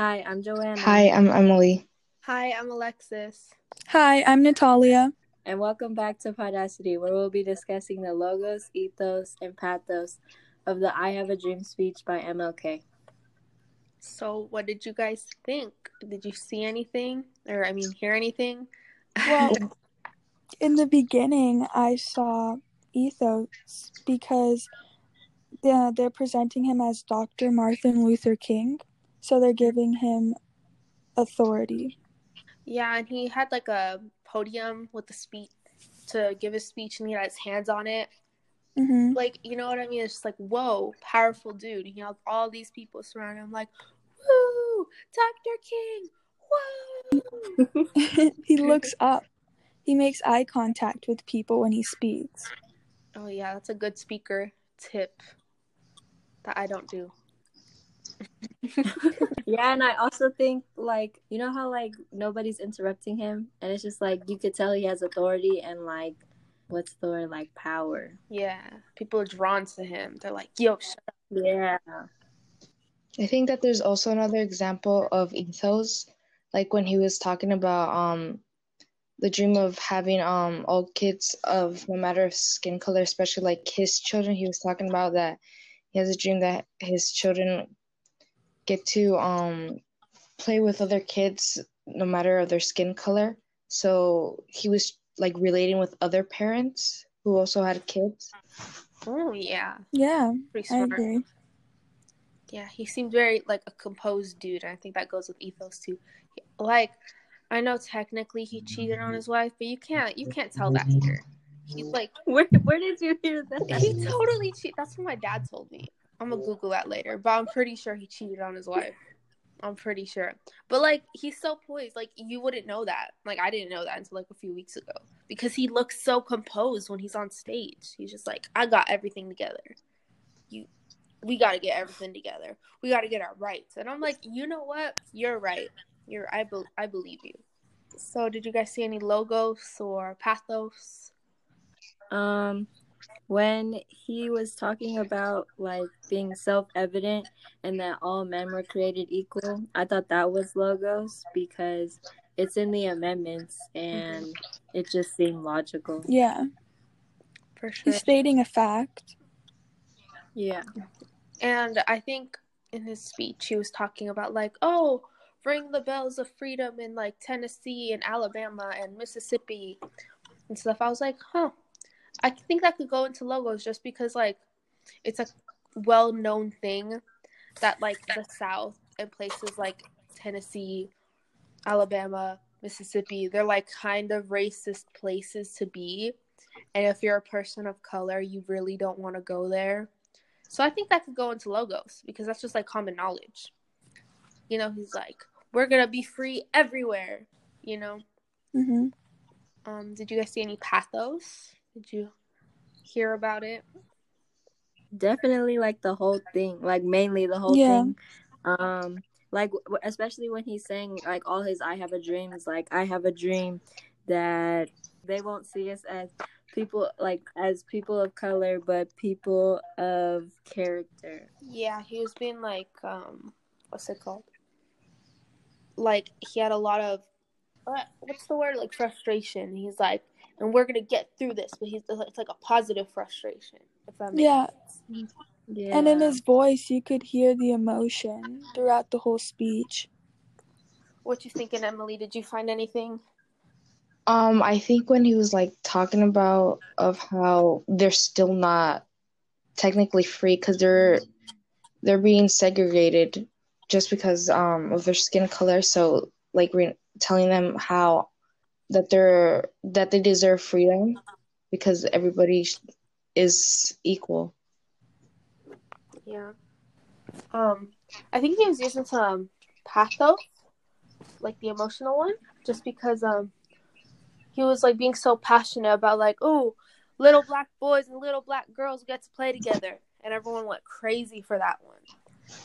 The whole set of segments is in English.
Hi, I'm Joanna. Hi, I'm Emily. Hi, I'm Alexis. Hi, I'm Natalia. And welcome back to Podacity, where we'll be discussing the logos, ethos, and pathos of the I Have a Dream speech by MLK. So, what did you guys think? Did you see anything? Or, I mean, hear anything? Well, in the beginning, I saw ethos because they're, they're presenting him as Dr. Martin Luther King. So they're giving him authority. Yeah, and he had like a podium with the speech to give his speech, and he had his hands on it. hmm Like, you know what I mean? It's just like, whoa, powerful dude. He has all these people surrounding him, like, woo, Dr. King, whoa. he looks up. He makes eye contact with people when he speaks. oh, yeah, that's a good speaker tip that I don't do. Yeah, and I also think like you know how like nobody's interrupting him, and it's just like you could tell he has authority and like what's the word like power. Yeah, people are drawn to him. They're like, yo, shut up. Yeah. I think that there's also another example of ethos, like when he was talking about um the dream of having um all kids of no matter of skin color, especially like his children. He was talking about that he has a dream that his children get to um play with other kids no matter of their skin color. So he was like relating with other parents who also had kids. Oh, yeah. Yeah, Pretty I agree. Yeah, he seemed very like a composed dude. I think that goes with ethos too. Like, I know technically he cheated on his wife, but you can't you can't tell that here. He's like Where where did you hear that? he totally cheated. That's what my dad told me. I'm gonna Google that later, but I'm pretty sure he cheated on his wife. I'm pretty sure. But like he's so poised, like you wouldn't know that. Like I didn't know that until like a few weeks ago. Because he looks so composed when he's on stage. He's just like, I got everything together. You we gotta get everything together. We gotta get our rights. And I'm like, you know what? You're right. You're I be- I believe you. So did you guys see any logos or pathos? Um, when he was talking about like being self-evident and that all men were created equal, I thought that was logos because it's in the amendments and it just seemed logical. Yeah, For sure. he's stating a fact. Yeah. And I think in his speech, he was talking about, like, oh, ring the bells of freedom in like Tennessee and Alabama and Mississippi and stuff. I was like, huh. I think that could go into logos just because, like, it's a well known thing that, like, the South and places like Tennessee, Alabama, Mississippi, they're like kind of racist places to be. And if you're a person of color, you really don't want to go there. So I think that could go into logos because that's just like common knowledge. You know, he's like, we're gonna be free everywhere. You know. hmm Um, did you guys see any pathos? Did you hear about it? Definitely like the whole thing, like mainly the whole Yeah. thing. Um like especially when he's saying like all his I have a dream is like I have a dream that they won't see us as people like as people of color but people of character. Yeah, he was being like, um, what's it called? Like he had a lot of, what, what's the word? Like frustration. He's like, and we're gonna get through this, but he's it's like a positive frustration. If that makes Yeah, sense. Yeah. and in his voice, you could hear the emotion throughout the whole speech. What you thinking, Emily? Did you find anything? Um, I think when he was like talking about of how they're still not technically free because they're they're being segregated just because um of their skin color. So like re- telling them how that they're that they deserve freedom because everybody is equal. Yeah. Um, I think he was using some pathos, like the emotional one, just because um he was like being so passionate about like, oh, little black boys and little black girls get to play together, and everyone went crazy for that one.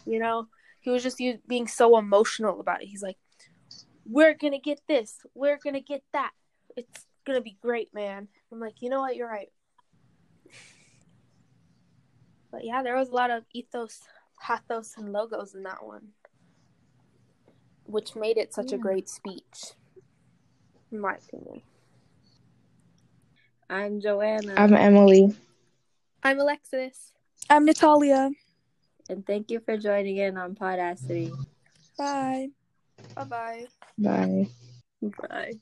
You know, he was just being so emotional about it. He's like, we're gonna get this, we're gonna get that. It's gonna be great, man. I'm like, you know what, you're right. But yeah, there was a lot of ethos, pathos, and logos in that one, which made it such yeah. a great speech, in my opinion. I'm Joanna. I'm Emily. I'm Alexis. I'm Natalia. And thank you for joining in on Podacity. Bye. Bye-bye. Bye. Bye.